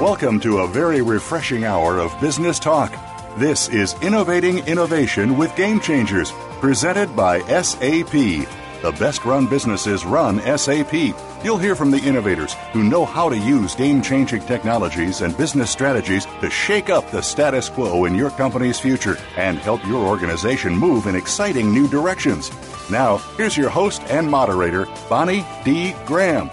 Welcome to a very refreshing hour of business talk. This is Innovating Innovation with Game Changers, presented by SAP. The best run businesses run SAP. You'll hear from the innovators who know how to use game changing technologies and business strategies to shake up the status quo in your company's future and help your organization move in exciting new directions. Now, here's your host and moderator, Bonnie D. Graham.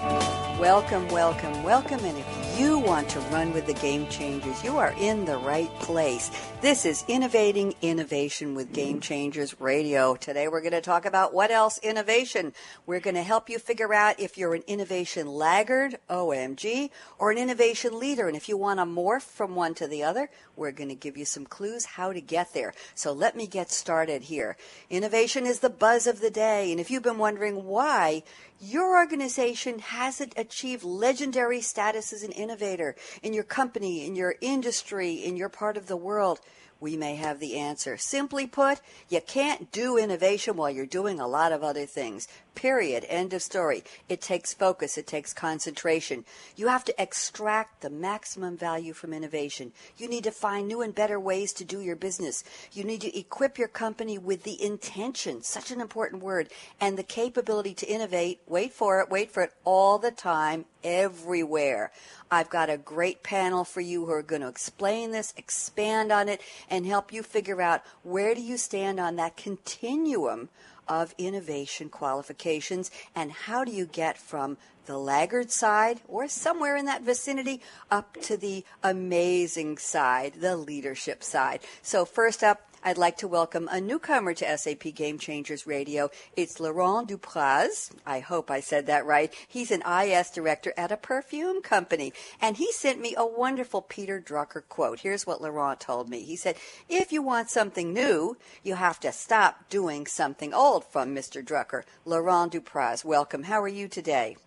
Welcome, welcome, welcome. And if you want to run with the game changers, you are in the right place. This is Innovating Innovation with Game Changers Radio. Today we're going to talk about what else innovation. We're going to help you figure out if you're an innovation laggard, OMG, or an innovation leader. And if you want to morph from one to the other, we're going to give you some clues how to get there. So let me get started here. Innovation is the buzz of the day. And if you've been wondering why, your organization hasn't achieved legendary status as an innovator in your company, in your industry, in your part of the world, we may have the answer. Simply put, you can't do innovation while you're doing a lot of other things. Period. End of story. It takes focus. It takes concentration. You have to extract the maximum value from innovation. You need to find new and better ways to do your business. You need to equip your company with the intention, such an important word, and the capability to innovate. Wait for it. Wait for it all the time, everywhere. I've got a great panel for you who are going to explain this, expand on it, and help you figure out where do you stand on that continuum of innovation qualifications and how do you get from the laggard side or somewhere in that vicinity up to the amazing side, the leadership side. So first up, I'd like to welcome a newcomer to SAP Game Changers Radio. It's Laurent Dupraz. I hope I said that right. He's an IS director at a perfume company. And he sent me a wonderful Peter Drucker quote. Here's what Laurent told me. He said, if you want something new, you have to stop doing something old from Mr. Drucker. Laurent Dupraz, welcome. How are you today?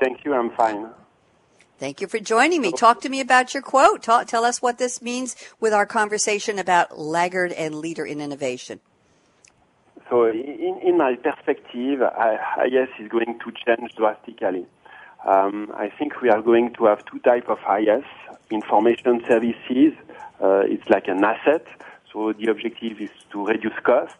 Thank you. I'm fine. Thank you for joining me. Talk to me about your quote. Talk, tell us what this means with our conversation about laggard and leader in innovation. So, in, in my perspective, I, IS is going to change drastically. Um, I think we are going to have two types of IS. Information services, uh, it's like an asset. So the objective is to reduce cost,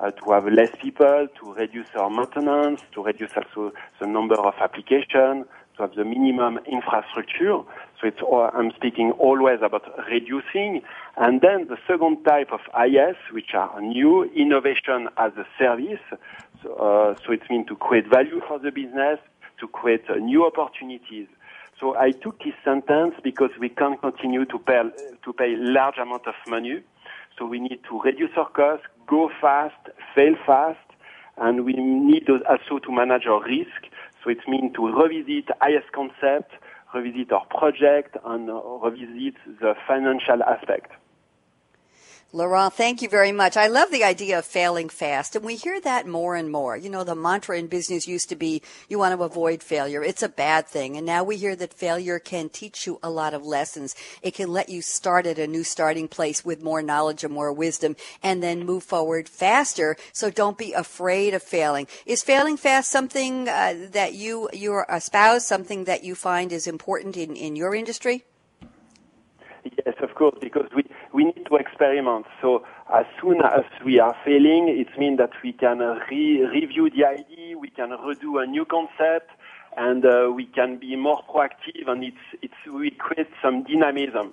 uh, to have less people, to reduce our maintenance, to reduce also the number of applications, to have the minimum infrastructure. So it's all, I'm speaking always about reducing. And then the second type of IS, which are new innovation as a service. So, uh, so it means to create value for the business, to create uh, new opportunities. So I took this sentence because we can't continue to pay, to pay large amount of money. So we need to reduce our costs, go fast, fail fast, and we need also to manage our risk. So it means to revisit IS concept, revisit our project, and revisit the financial aspect. Laurent, thank you very much. I love the idea of failing fast, and we hear that more and more. You know, the mantra in business used to be you want to avoid failure. It's a bad thing. And now we hear that failure can teach you a lot of lessons. It can let you start at a new starting place with more knowledge and more wisdom and then move forward faster. So don't be afraid of failing. Is failing fast something uh, that you, you espouse, something that you find is important in, in your industry? Yes, of course, because we, we need to experiment. So as soon as we are failing, it means that we can re- review the idea, we can redo a new concept, and uh, we can be more proactive, and it's, it's, we create some dynamism.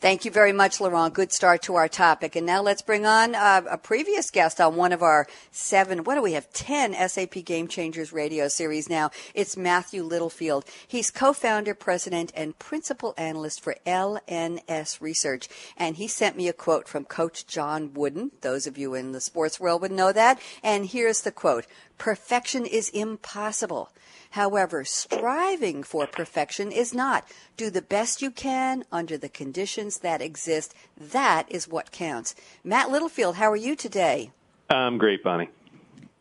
Thank you very much, Laurent. Good start to our topic. And now let's bring on uh, a previous guest on one of our seven, what do we have, 10 SAP Game Changers radio series now. It's Matthew Littlefield. He's co-founder, president, and principal analyst for LNS Research. And he sent me a quote from Coach John Wooden. Those of you in the sports world would know that. And here's the quote. Perfection is impossible. However, striving for perfection is not. Do the best you can under the conditions that exist. That is what counts. Matt Littlefield, how are you today? I'm great, Bonnie.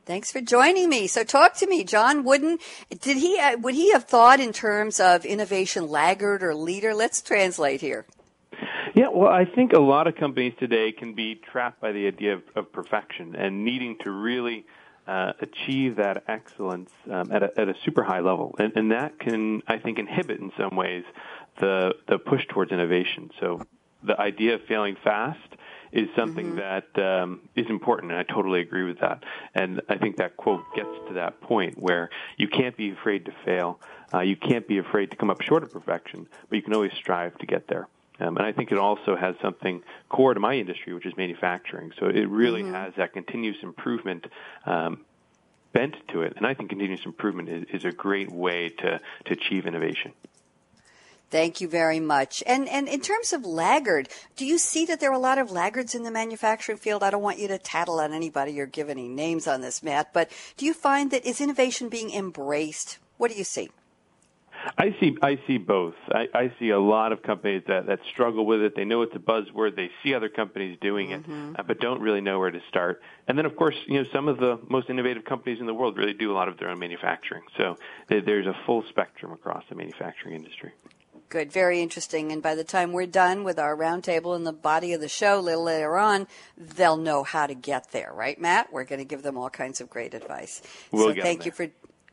Thanks for joining me. So talk to me, John Wooden. Did he uh, would he have thought in terms of innovation laggard or leader? Let's translate here. Yeah, well, I think a lot of companies today can be trapped by the idea of, of perfection and needing to really uh, achieve that excellence um, at, a, at a super high level, and, and that can, I think, inhibit in some ways the the push towards innovation. So the idea of failing fast is something mm-hmm. that um, is important, and I totally agree with that. And I think that quote gets to that point where you can't be afraid to fail, uh, you can't be afraid to come up short of perfection, but you can always strive to get there. Um, and I think it also has something core to my industry, which is manufacturing. So it really mm-hmm. has that continuous improvement um, bent to it. And I think continuous improvement is, is a great way to, to achieve innovation. Thank you very much. And and in terms of laggard, do you see that there are a lot of laggards in the manufacturing field? I don't want you to tattle on anybody or give any names on this, Matt, but do you find that is innovation being embraced? What do you see? I see. I see both. I, I see a lot of companies that, that struggle with it. They know it's a buzzword. They see other companies doing mm-hmm. it, uh, but don't really know where to start. And then, of course, you know, some of the most innovative companies in the world really do a lot of their own manufacturing. So there's a full spectrum across the manufacturing industry. Good, very interesting. And by the time we're done with our roundtable and the body of the show a little later on, they'll know how to get there, right, Matt? We're going to give them all kinds of great advice. We'll so thank you for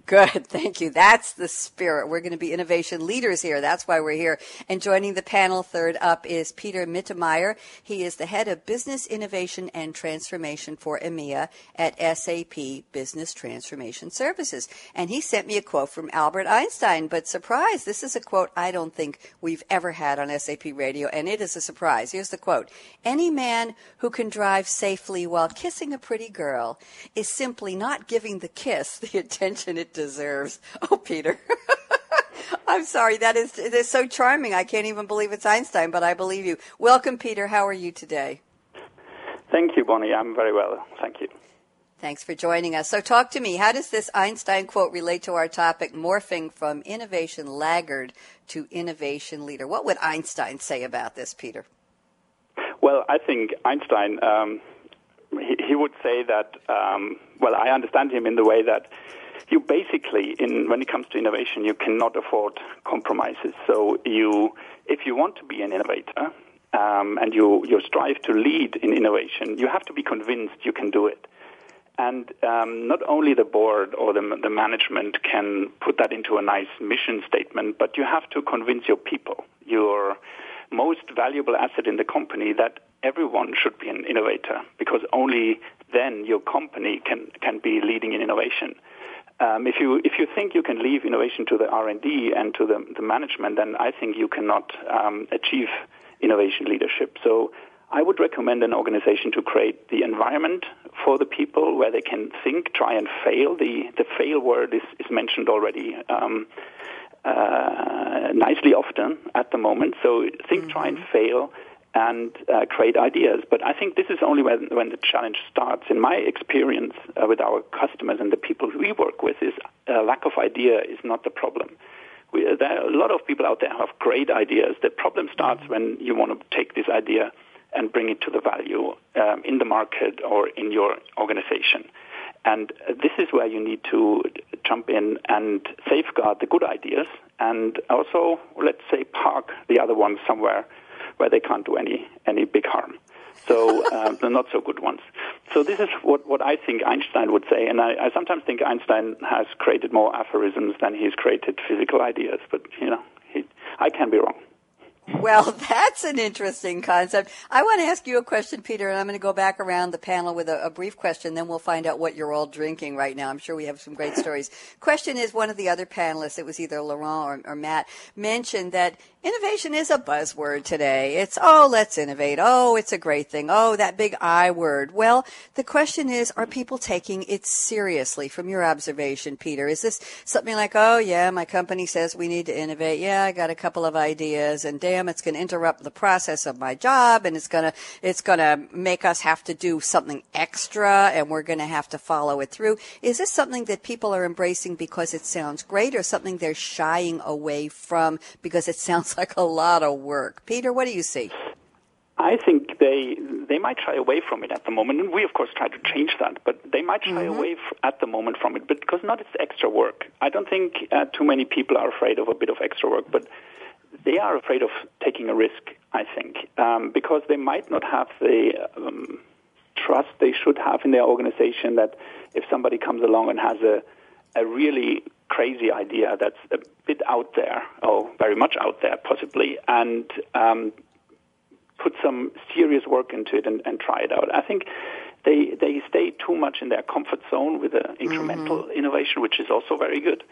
Good. Thank you. That's the spirit. We're going to be innovation leaders here. That's why we're here. And joining the panel third up is Peter Mittermeier. He is the head of business innovation and transformation for EMEA at SAP Business Transformation Services. And he sent me a quote from Albert Einstein, but surprise, this is a quote I don't think we've ever had on SAP radio. And it is a surprise. Here's the quote. Any man who can drive safely while kissing a pretty girl is simply not giving the kiss the attention it deserves. Oh, Peter. I'm sorry. That is, it is so charming. I can't even believe it's Einstein, but I believe you. Welcome, Peter. How are you today? Thank you, Bonnie. I'm very well. Thank you. Thanks for joining us. So, talk to me. How does this Einstein quote relate to our topic, morphing from innovation laggard to innovation leader? What would Einstein say about this, Peter? Well, I think Einstein, um, he, he, would say that, um, well, I understand him in the way that you basically, in, when it comes to innovation, you cannot afford compromises. So you, if you want to be an innovator um, and you, you strive to lead in innovation, you have to be convinced you can do it. And um, not only the board or the, the management can put that into a nice mission statement, but you have to convince your people, your most valuable asset in the company, that everyone should be an innovator, because only then your company can, can be leading in innovation. Um, if you if you think you can leave innovation to the R and D and to the, the management, then I think you cannot um, achieve innovation leadership. So I would recommend an organization to create the environment for the people where they can think, try, and fail. The the fail word is, is mentioned already. Um, uh, nicely often at the moment. So think, mm-hmm. try, and fail and uh, create ideas. But I think this is only when, when the challenge starts. In my experience uh, with our customers and the people we work with, is a lack of idea is not the problem. We, uh, there are a lot of people out there who have great ideas. The problem starts when you want to take this idea and bring it to the value um, in the market or in your organization. And this is where you need to jump in and safeguard the good ideas and also, let's say, park the other ones somewhere where they can't do any any big harm. So uh, the not so good ones. So this is what, what I think Einstein would say, and I, I sometimes think Einstein has created more aphorisms than he's created physical ideas. But you know, he, I can be wrong. Well, that's an interesting concept. I want to ask you a question, Peter, and I'm going to go back around the panel with a, a, brief question, then we'll find out what you're all drinking right now. I'm sure we have some great stories. question is one of the other panelists, it was either Laurent or, or Matt, mentioned that innovation is a buzzword today. It's, oh, let's innovate. Oh, it's a great thing. Oh, that big I word. Well, the question is, are people taking it seriously from your observation, Peter? Is this something like, oh, yeah, my company says we need to innovate. Yeah, I got a couple of ideas and damn, it's going to interrupt the process of my job and it's going to, it's going to make us have to do something extra and we're going to have to follow it through. Is this something that people are embracing because it sounds great or something they're shying away from because it sounds like a lot of work? Peter, what do you see? I think they they might shy away from it at the moment, and we of course try to change that. But they might shy mm-hmm. away f- at the moment from it, but because not it's extra work. I don't think uh, too many people are afraid of a bit of extra work, but they are afraid of taking a risk, I think, um, because they might not have the um, trust they should have in their organization that if somebody comes along and has a, a really crazy idea that's a bit out there, or very much out there possibly, and um, put some serious work into it and, and try it out. I think they they stay too much in their comfort zone with the incremental mm-hmm. innovation, which is also very good.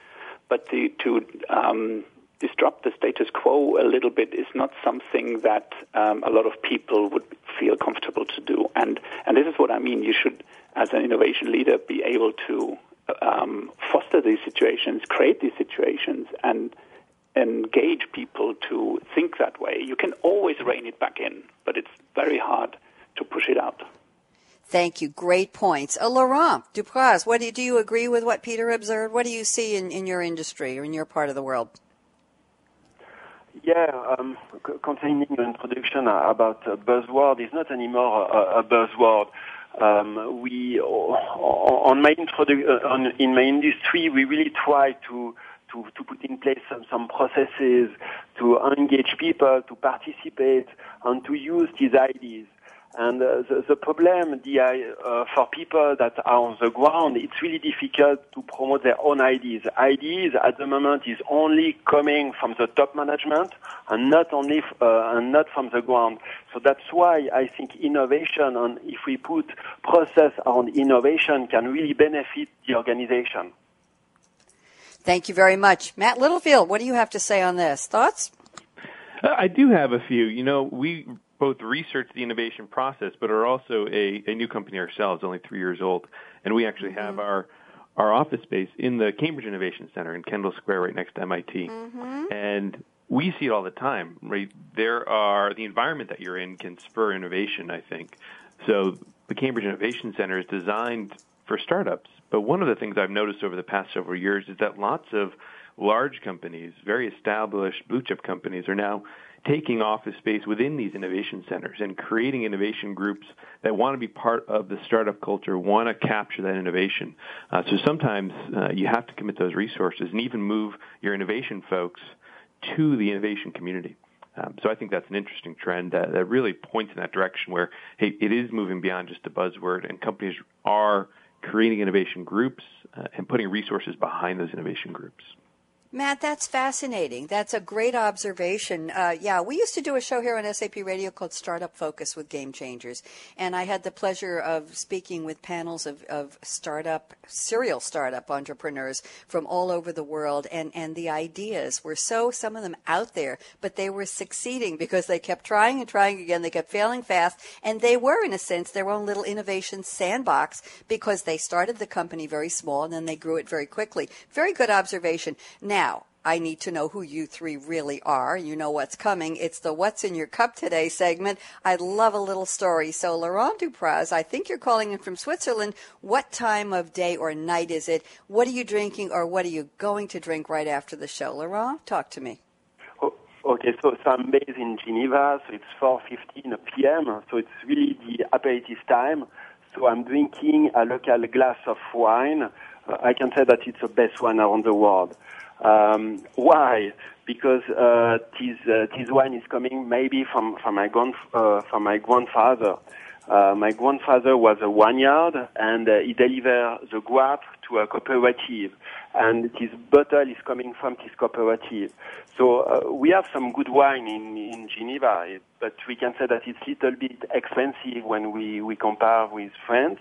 But the, to um, disrupt the status quo a little bit is not something that um, a lot of people would feel comfortable to do. And and this is what I mean. You should, as an innovation leader, be able to um, foster these situations, create these situations, and engage people to think that way. You can always rein it back in, but it's very hard to push it out. Thank you. Great points. Uh, Laurent Dupraz, what do you, do you agree with what Peter observed? What do you see in, in your industry or in your part of the world? Yeah, um, c- continuing your introduction about uh, buzzword is not anymore a, a buzzword. Um, we on my introdu- uh, on, in my industry, we really try to to, to put in place some, some processes to engage people to participate and to use these ideas. And uh, the, the, problem the, uh, for people that are on the ground, it's really difficult to promote their own ideas. Ideas at the moment is only coming from the top management and not only f- uh, and not from the ground. So that's why I think innovation and if we put process on innovation can really benefit the organization. Thank you very much. Matt Littlefield, what do you have to say on this? Thoughts? I do have a few. You know, we both research the innovation process, but are also a, a new company ourselves, only three years old, and we actually have mm-hmm. our our office space in the Cambridge Innovation Center in Kendall Square, right next to MIT, mm-hmm. and we see it all the time. Right, there are the environment that you're in can spur innovation. I think so. The Cambridge Innovation Center is designed for startups, but one of the things I've noticed over the past several years is that lots of large companies, very established blue chip companies, are now taking office space within these innovation centers and creating innovation groups that want to be part of the startup culture, want to capture that innovation. Uh, so sometimes uh, you have to commit those resources and even move your innovation folks to the innovation community. Um, so I think that's an interesting trend that, that really points in that direction where, hey, it is moving beyond just a buzzword and companies are creating innovation groups uh, and putting resources behind those innovation groups. Matt, that's fascinating. That's a great observation. Uh, yeah, we used to do a show here on SAP Radio called Startup Focus with Game Changers, and I had the pleasure of speaking with panels of, of startup, serial startup entrepreneurs from all over the world, and, and the ideas were so, some of them out there, but they were succeeding because they kept trying and trying again. They kept failing fast, and they were, in a sense, their own little innovation sandbox because they started the company very small and then they grew it very quickly. Very good observation. Now, now, I need to know who you three really are. You know what's coming. It's the What's in Your Cup Today segment. I love a little story. So, Laurent Dupraz, I think you're calling in from Switzerland. What time of day or night is it? What are you drinking or what are you going to drink right after the show? Laurent, talk to me. Oh, okay, so, so I'm based in Geneva, so it's 4.15 p.m., so it's really the aperitif time. So I'm drinking a local glass of wine. Uh, I can say that it's the best one around the world. Um, why? Because uh, this uh, this wine is coming maybe from from my grand uh, from my grandfather. Uh, my grandfather was a vineyard and uh, he delivered the grape to a cooperative and this bottle is coming from this cooperative. So uh, we have some good wine in, in Geneva, but we can say that it's a little bit expensive when we, we compare with France.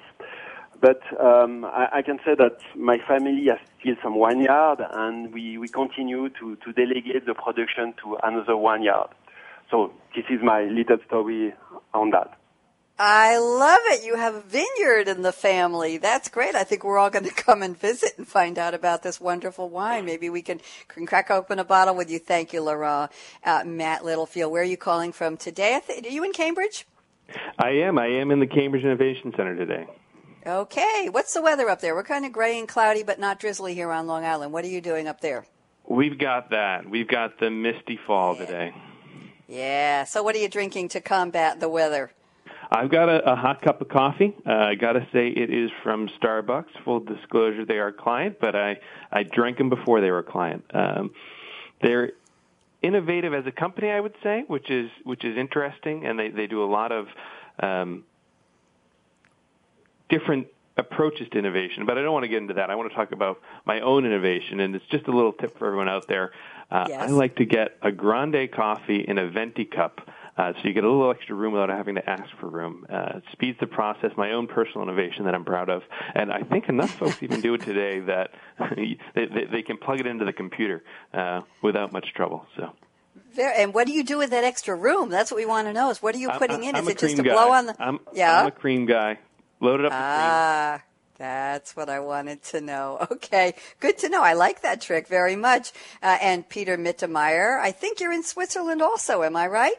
But um, I, I, can say that my family has still some vineyard, and we, we continue to, to delegate the production to another vineyard. So this is my little story on that. I love it. You have a vineyard in the family. That's great. I think we're all going to come and visit and find out about this wonderful wine. Maybe we can, can crack open a bottle with you. Thank you, Laurent. Uh, Matt Littlefield, where are you calling from today? Th- are you in Cambridge? I am. I am in the Cambridge Innovation Center today. Okay. What's the weather up there? We're kind of gray and cloudy, but not drizzly here on Long Island. What are you doing up there? We've got that. We've got the misty fall yeah. today. Yeah. So, what are you drinking to combat the weather? I've got a, a hot cup of coffee. Uh, I got to say it is from Starbucks. Full disclosure, they are a client, but I I drank them before they were a client. Um, they're innovative as a company, I would say, which is which is interesting, and they they do a lot of um, different approaches to innovation, but I don't want to get into that. I want to talk about my own innovation, and it's just a little tip for everyone out there. Uh, yes. I like to get a grande coffee in a venti cup. Uh, so you get a little extra room without having to ask for room. Uh, it speeds the process. My own personal innovation that I'm proud of, and I think enough folks even do it today that they, they, they, can plug it into the computer uh, without much trouble. So. and what do you do with that extra room? That's what we want to know. Is what are you putting I'm, in? Is it just to guy. blow on the? I'm, yeah, I'm a cream guy. Load it up. Ah, that's what I wanted to know. Okay, good to know. I like that trick very much. Uh, and Peter Mittermeier, I think you're in Switzerland also. Am I right?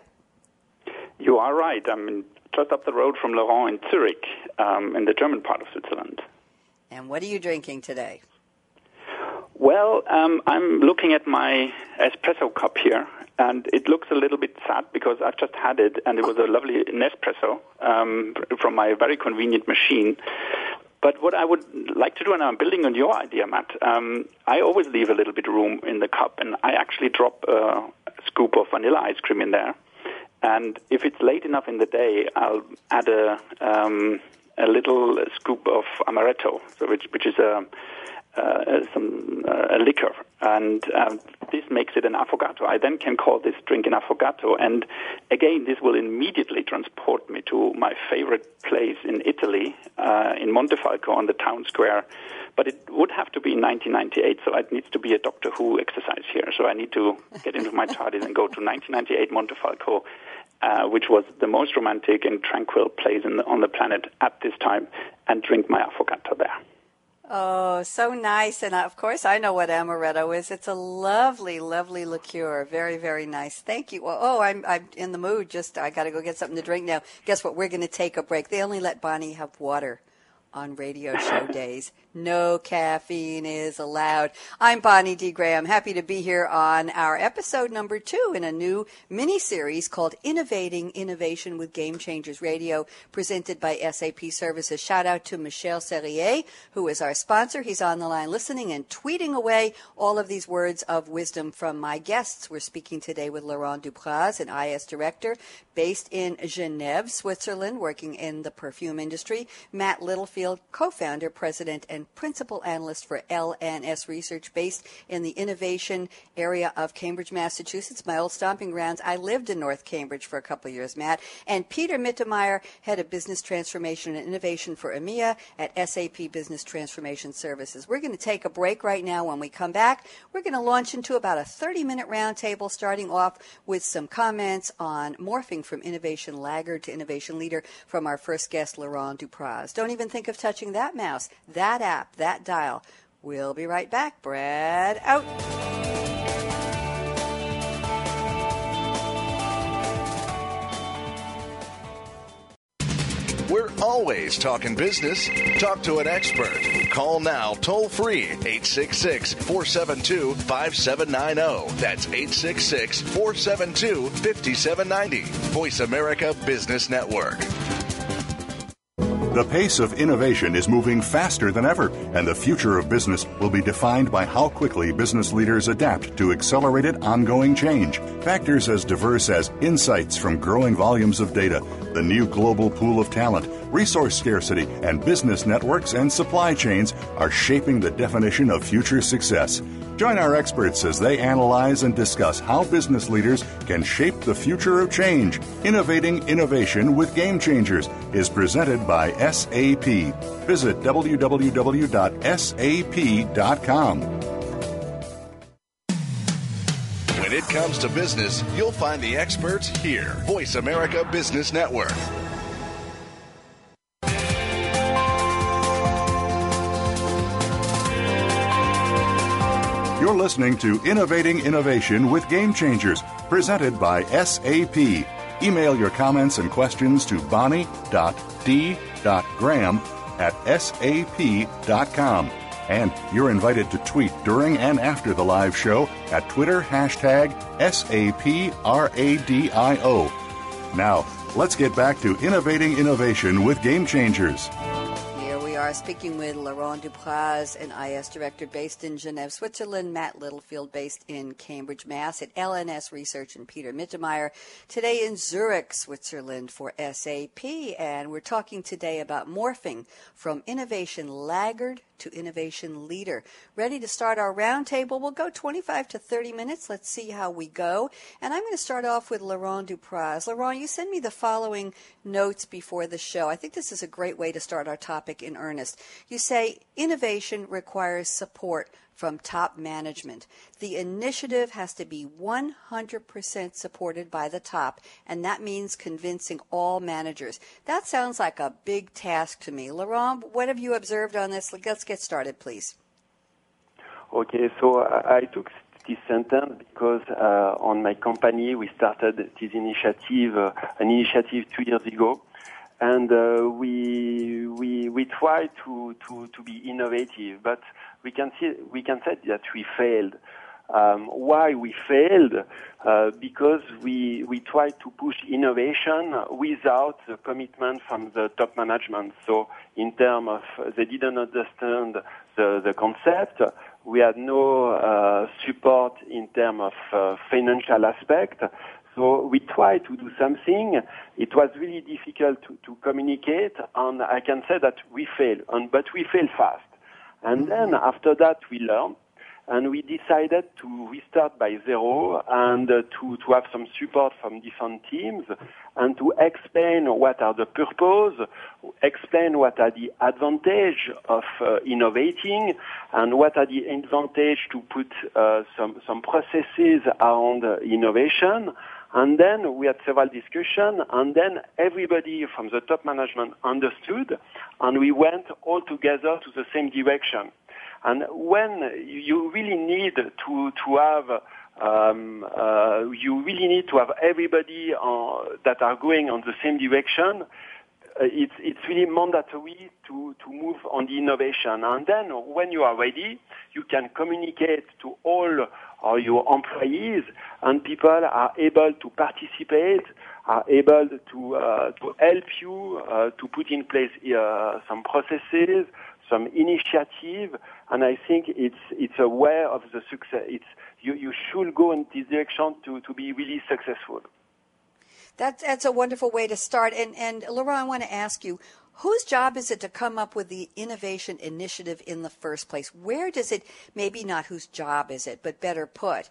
You are right. I'm in, just up the road from Laurent in Zurich, um, in the German part of Switzerland. And what are you drinking today? Well, um, I'm looking at my espresso cup here, and it looks a little bit sad because I've just had it, and it was a lovely Nespresso um, from my very convenient machine. But what I would like to do, and I'm building on your idea, Matt, um, I always leave a little bit of room in the cup, and I actually drop a scoop of vanilla ice cream in there. And if it's late enough in the day, I'll add a um, a little scoop of amaretto, so which which is a uh, some uh, liquor, and um, this makes it an affogato. I then can call this drink an affogato, and again, this will immediately transport me to my favorite place in Italy, uh, in Montefalco on the town square. But it would have to be in 1998, so it needs to be a Doctor Who exercise here. So I need to get into my TARDIS and go to 1998 Montefalco, uh, which was the most romantic and tranquil place the, on the planet at this time, and drink my affogato there. Oh, so nice. And uh, of course, I know what amaretto is. It's a lovely, lovely liqueur. Very, very nice. Thank you. Oh, I'm, I'm in the mood. Just, I got to go get something to drink now. Guess what? We're going to take a break. They only let Bonnie have water on radio show days. No caffeine is allowed. I'm Bonnie D. Graham. Happy to be here on our episode number two in a new mini series called Innovating Innovation with Game Changers Radio, presented by SAP Services. Shout out to Michel Serrier, who is our sponsor. He's on the line listening and tweeting away all of these words of wisdom from my guests. We're speaking today with Laurent Dupraz, an IS director based in Geneva, Switzerland, working in the perfume industry. Matt Littlefield, co-founder, president, and principal analyst for LNS Research based in the innovation area of Cambridge, Massachusetts, my old stomping grounds. I lived in North Cambridge for a couple of years, Matt. And Peter Mittermeier, head of business transformation and innovation for EMEA at SAP Business Transformation Services. We're going to take a break right now. When we come back, we're going to launch into about a 30 minute roundtable, starting off with some comments on morphing from innovation laggard to innovation leader from our first guest, Laurent Dupraz. Don't even think of touching that mouse. That app, that dial. We'll be right back. Brad out. We're always talking business. Talk to an expert. Call now toll free 866 472 5790. That's 866 472 5790. Voice America Business Network. The pace of innovation is moving faster than ever, and the future of business will be defined by how quickly business leaders adapt to accelerated ongoing change. Factors as diverse as insights from growing volumes of data, the new global pool of talent, resource scarcity, and business networks and supply chains are shaping the definition of future success. Join our experts as they analyze and discuss how business leaders can shape the future of change. Innovating Innovation with Game Changers is presented by SAP. Visit www.sap.com. When it comes to business, you'll find the experts here. Voice America Business Network. You're listening to Innovating Innovation with Game Changers, presented by SAP. Email your comments and questions to bonnie.d.graham at sap.com. And you're invited to tweet during and after the live show at Twitter hashtag SAPRADIO. Now, let's get back to Innovating Innovation with Game Changers are speaking with Laurent Dupraz, an IS director based in Geneva, Switzerland, Matt Littlefield based in Cambridge, Mass, at LNS Research, and Peter Mittermeier today in Zurich, Switzerland for SAP. And we're talking today about morphing from innovation laggard to innovation leader. Ready to start our roundtable? We'll go 25 to 30 minutes. Let's see how we go. And I'm going to start off with Laurent Dupraz. Laurent, you send me the following notes before the show. I think this is a great way to start our topic in earnest. You say innovation requires support from top management. The initiative has to be 100% supported by the top, and that means convincing all managers. That sounds like a big task to me. Laurent, what have you observed on this? Let's get started, please. Okay, so I took this sentence because uh, on my company we started this initiative, uh, an initiative two years ago, and uh, we we we try to, to to be innovative, but we can see we can say that we failed. Um, why we failed? Uh, because we we tried to push innovation without the commitment from the top management. So in terms of they didn't understand the the concept. We had no uh, support in terms of uh, financial aspect. So we tried to do something. It was really difficult to, to communicate, and I can say that we failed, and, but we failed fast. And then after that, we learned, and we decided to restart by zero and uh, to, to have some support from different teams and to explain what are the purpose, explain what are the advantage of uh, innovating and what are the advantage to put uh, some, some processes around innovation. And then we had several discussions, and then everybody from the top management understood, and we went all together to the same direction. And when you really need to to have um, uh, you really need to have everybody uh, that are going on the same direction. Uh, it's it's really mandatory to to move on the innovation. And then when you are ready, you can communicate to all uh, your employees, and people are able to participate, are able to uh, to help you uh, to put in place some processes, some initiative, and I think it's it's aware of the success. It's you, you should go in this direction to, to be really successful. That's that's a wonderful way to start. And and Laurent, I want to ask you, whose job is it to come up with the innovation initiative in the first place? Where does it maybe not whose job is it, but better put,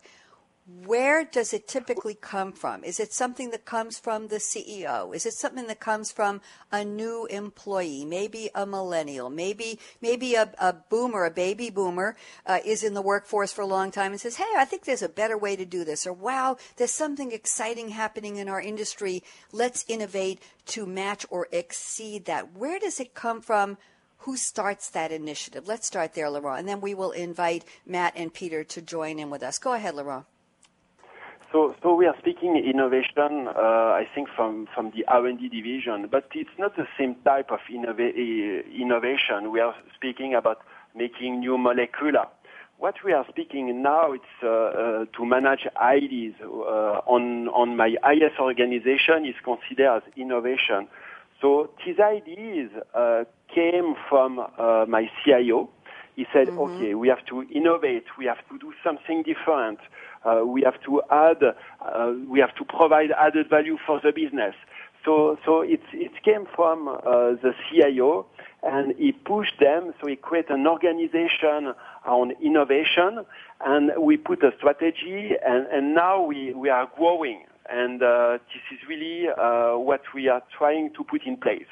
where does it typically come from? Is it something that comes from the CEO? Is it something that comes from a new employee, maybe a millennial, maybe maybe a, a boomer, a baby boomer uh, is in the workforce for a long time and says, "Hey, I think there's a better way to do this," or "Wow, there's something exciting happening in our industry. Let's innovate to match or exceed that." Where does it come from? Who starts that initiative? Let's start there, Laurent, and then we will invite Matt and Peter to join in with us. Go ahead, Laurent. So, so we are speaking innovation, uh, I think, from, from the R&D division, but it's not the same type of innova- innovation. We are speaking about making new molecular. What we are speaking now, it's uh, uh, to manage ideas. Uh, on, on my IS organization is considered as innovation. So these ideas uh, came from uh, my CIO. He said, mm-hmm. okay, we have to innovate. We have to do something different uh, we have to add, uh, we have to provide added value for the business. So, so it, it came from uh, the CIO, and he pushed them. So he created an organization on innovation, and we put a strategy, and, and now we, we are growing. And uh, this is really uh, what we are trying to put in place.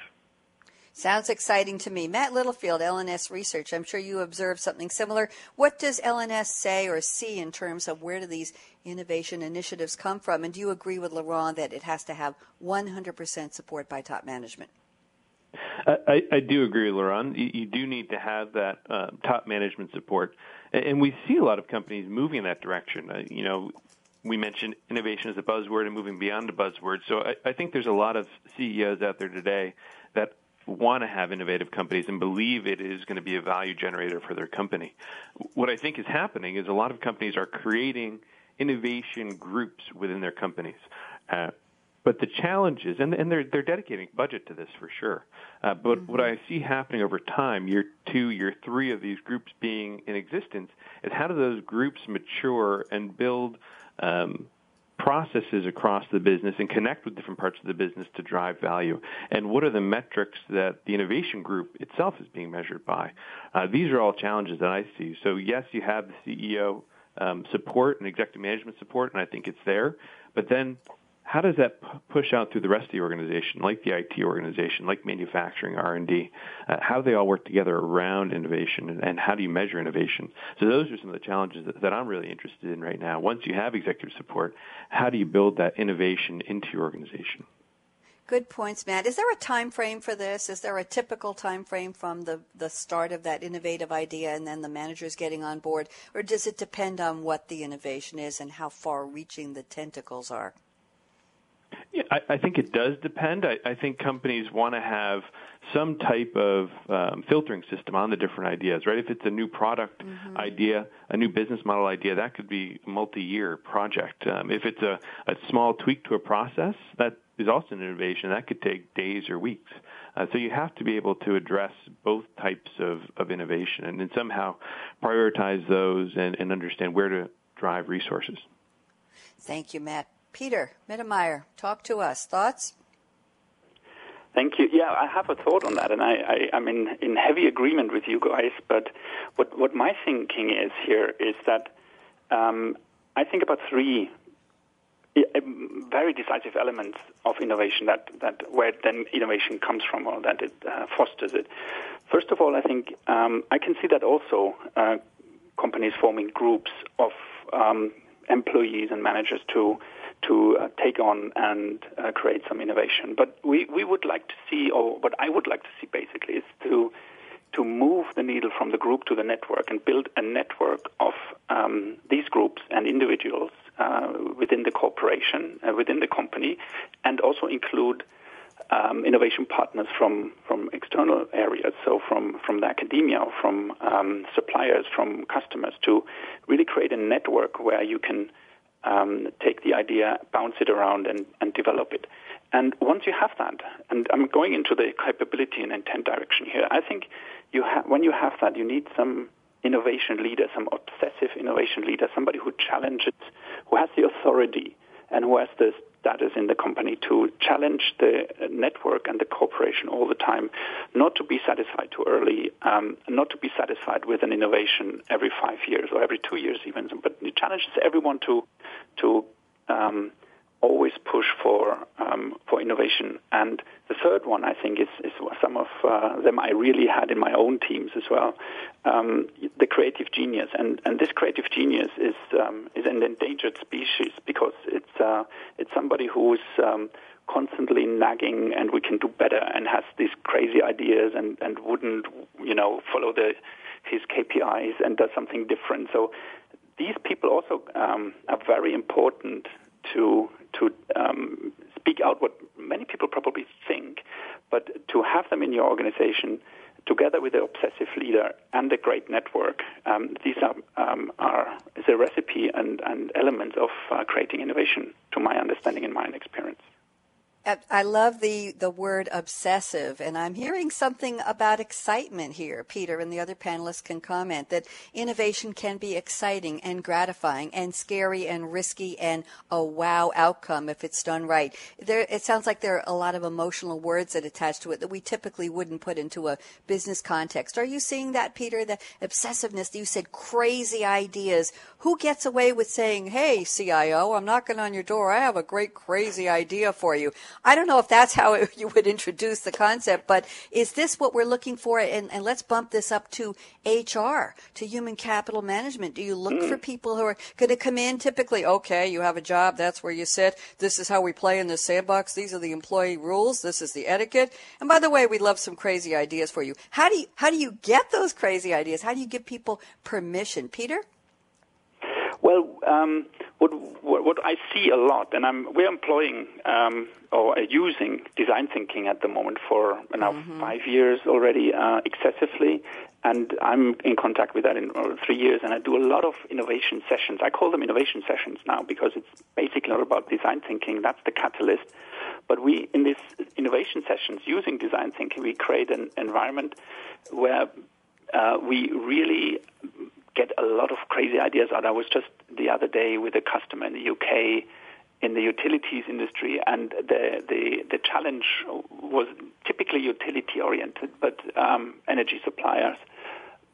Sounds exciting to me. Matt Littlefield, LNS Research. I'm sure you observed something similar. What does LNS say or see in terms of where do these innovation initiatives come from? And do you agree with Laurent that it has to have 100% support by top management? I, I do agree, Laurent. You, you, do need to have that uh, top management support, and we see a lot of companies moving in that direction. Uh, you know, we mentioned innovation as a buzzword and moving beyond a buzzword. So I, I think there's a lot of CEOs out there today that want to have innovative companies and believe it is going to be a value generator for their company. What I think is happening is a lot of companies are creating innovation groups within their companies. Uh, but the challenges, and, and they're they're dedicating budget to this for sure. Uh, but mm-hmm. what I see happening over time, year two, year three of these groups being in existence, is how do those groups mature and build um, processes across the business and connect with different parts of the business to drive value? And what are the metrics that the innovation group itself is being measured by? Uh, these are all challenges that I see. So yes, you have the CEO um, support and executive management support, and I think it's there. But then how does that p- push out through the rest of the organization, like the IT organization, like manufacturing, R&D? Uh, how do they all work together around innovation, and, and, how do you measure innovation? So those are some of the challenges that, that, I'm really interested in right now. Once you have executive support, how do you build that innovation into your organization? Good points, Matt. Is there a time frame for this? Is there a typical time frame from the, the start of that innovative idea and then the managers getting on board? Or does it depend on what the innovation is and how far reaching the tentacles are? Yeah, I, I think it does depend. I, I think companies want to have some type of um, filtering system on the different ideas, right? If it's a new product mm-hmm. idea, a new business model idea, that could be a multi-year project. Um, if it's a, a small tweak to a process, that is also an innovation. That could take days or weeks. Uh, so you have to be able to address both types of, of innovation and then somehow prioritize those and, and understand where to drive resources. Thank you, Matt. Peter Mittermeier, talk to us. Thoughts? Thank you. Yeah, I have a thought on that, and I, I, am in, in heavy agreement with you guys. But what, what my thinking is here is that um, I think about three very decisive elements of innovation that, that where then innovation comes from or that it uh, fosters it. First of all, I think um, I can see that also uh, companies forming groups of um, employees and managers to to uh, take on and uh, create some innovation. But we, we would like to see, or what I would like to see basically, is to to move the needle from the group to the network and build a network of um, these groups and individuals uh, within the corporation, uh, within the company, and also include um, innovation partners from, from external areas, so from, from the academia, from um, suppliers, from customers, to really create a network where you can um, take the idea, bounce it around, and, and develop it. And once you have that, and I'm going into the capability and intent direction here, I think you ha- when you have that, you need some innovation leader, some obsessive innovation leader, somebody who challenges, who has the authority, and who has the status in the company to challenge the network and the corporation all the time, not to be satisfied too early, um, not to be satisfied with an innovation every five years or every two years even, but it challenges everyone to to um, always push for um, for innovation. And the third one, I think, is, is some of uh, them I really had in my own teams as well. Um, the creative genius, and, and this creative genius is um, is an endangered species because it's uh, it's somebody who's um, constantly nagging and we can do better and has these crazy ideas and, and wouldn't you know follow the his KPIs and does something different. So these people also um, are very important to to um, speak out what many people probably think, but to have them in your organization together with the obsessive leader and a great network, um, these are, um, are the recipe and, and elements of uh, creating innovation, to my understanding and my experience. I love the, the word obsessive, and I'm hearing something about excitement here. Peter and the other panelists can comment that innovation can be exciting and gratifying and scary and risky and a wow outcome if it's done right. There, it sounds like there are a lot of emotional words that attach to it that we typically wouldn't put into a business context. Are you seeing that, Peter? The obsessiveness, you said crazy ideas. Who gets away with saying, hey, CIO, I'm knocking on your door. I have a great crazy idea for you. I don't know if that's how it, you would introduce the concept, but is this what we're looking for? And, and let's bump this up to HR, to human capital management. Do you look mm. for people who are going to come in typically, okay, you have a job, that's where you sit. This is how we play in the sandbox. These are the employee rules. This is the etiquette. And by the way, we love some crazy ideas for you. How do you, how do you get those crazy ideas? How do you give people permission? Peter? Well, um, what, what, what I see a lot, and I'm we're employing um, or using design thinking at the moment for now mm-hmm. five years already uh, excessively, and I'm in contact with that in uh, three years, and I do a lot of innovation sessions. I call them innovation sessions now because it's basically not about design thinking. That's the catalyst. But we, in these innovation sessions, using design thinking, we create an environment where uh, we really get a lot of crazy ideas out. I was just the other day with a customer in the UK in the utilities industry, and the the, the challenge was typically utility oriented, but um, energy suppliers.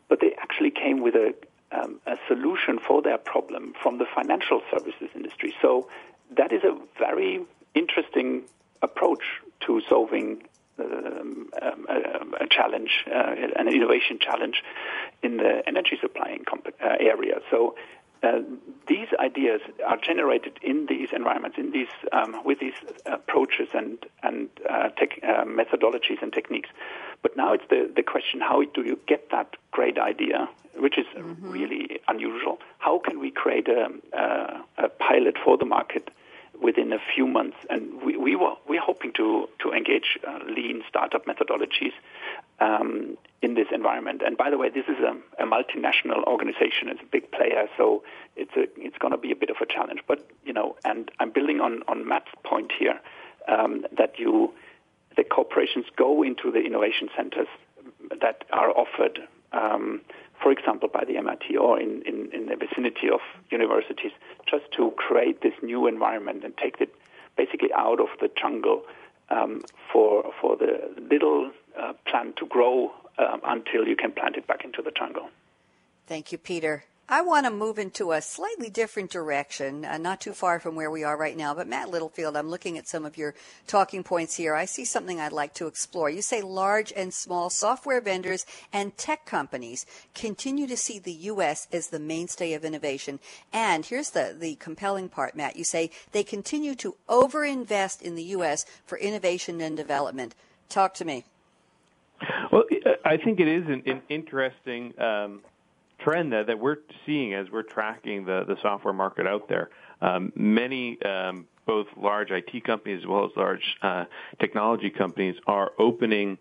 But they actually came with a um, a solution for their problem from the financial services industry. So that is a very interesting approach to solving um, um a, a, challenge, uh, an innovation challenge in the energy supplying comp- uh, area. So uh, these ideas are generated in these environments, in these um, with these approaches and and uh, tech, uh, methodologies and techniques. But now it's the the question: How do you get that great idea, which is mm-hmm. really unusual? How can we create a, a, a pilot for the market? within a few months. And we, we were we're hoping to to engage uh, lean startup methodologies um, in this environment. And by the way, this is a, a, multinational organization; it's a big player, so it's a it's going to be a bit of a challenge. But you know, and I'm building on on Matt's point here um, that you the corporations go into the innovation centers that are offered. Um, for example, by the MIT or in, in, in, the vicinity of universities, just to create this new environment and take it basically out of the jungle um, for, for the little uh, plant to grow um, until you can plant it back into the jungle. Thank you, Peter. I want to move into a slightly different direction, uh, not too far from where we are right now. But Matt Littlefield, I'm looking at some of your talking points here. I see something I'd like to explore. You say large and small software vendors and tech companies continue to see the U.S. as the mainstay of innovation. And here's the, the compelling part, Matt. You say they continue to overinvest in the U.S. for innovation and development. Talk to me. Well, I think it is an, an interesting. Um, trend that, that we're seeing as we're tracking the, the software market out there. Um, many, um, both large IT companies as well as large uh, technology companies, are opening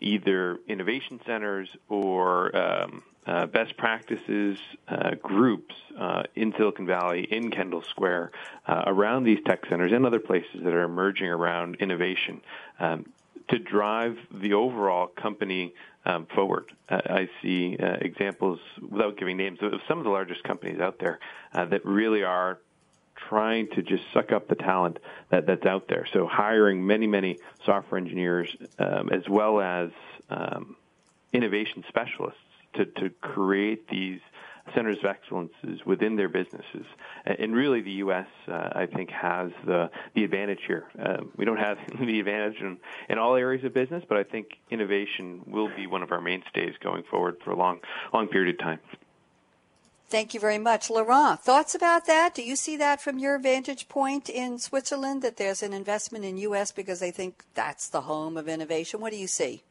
either innovation centers or um, uh, best practices uh, groups uh, in Silicon Valley, in Kendall Square, uh, around these tech centers and other places that are emerging around innovation um, to drive the overall company um, forward. Uh, I see uh, examples, without giving names, of some of the largest companies out there uh, that really are trying to just suck up the talent that, that's out there. So hiring many, many software engineers um, as well as um, innovation specialists to, to create these centers of excellences within their businesses. And really, the U.S. Uh, I think has the the advantage here. Uh, we don't have the advantage in, in all areas of business, but I think innovation will be one of our mainstays going forward for a long long period of time. Thank you very much. Laurent, thoughts about that? Do you see that from your vantage point in Switzerland that there's an investment in U.S. because they think that's the home of innovation? What do you see?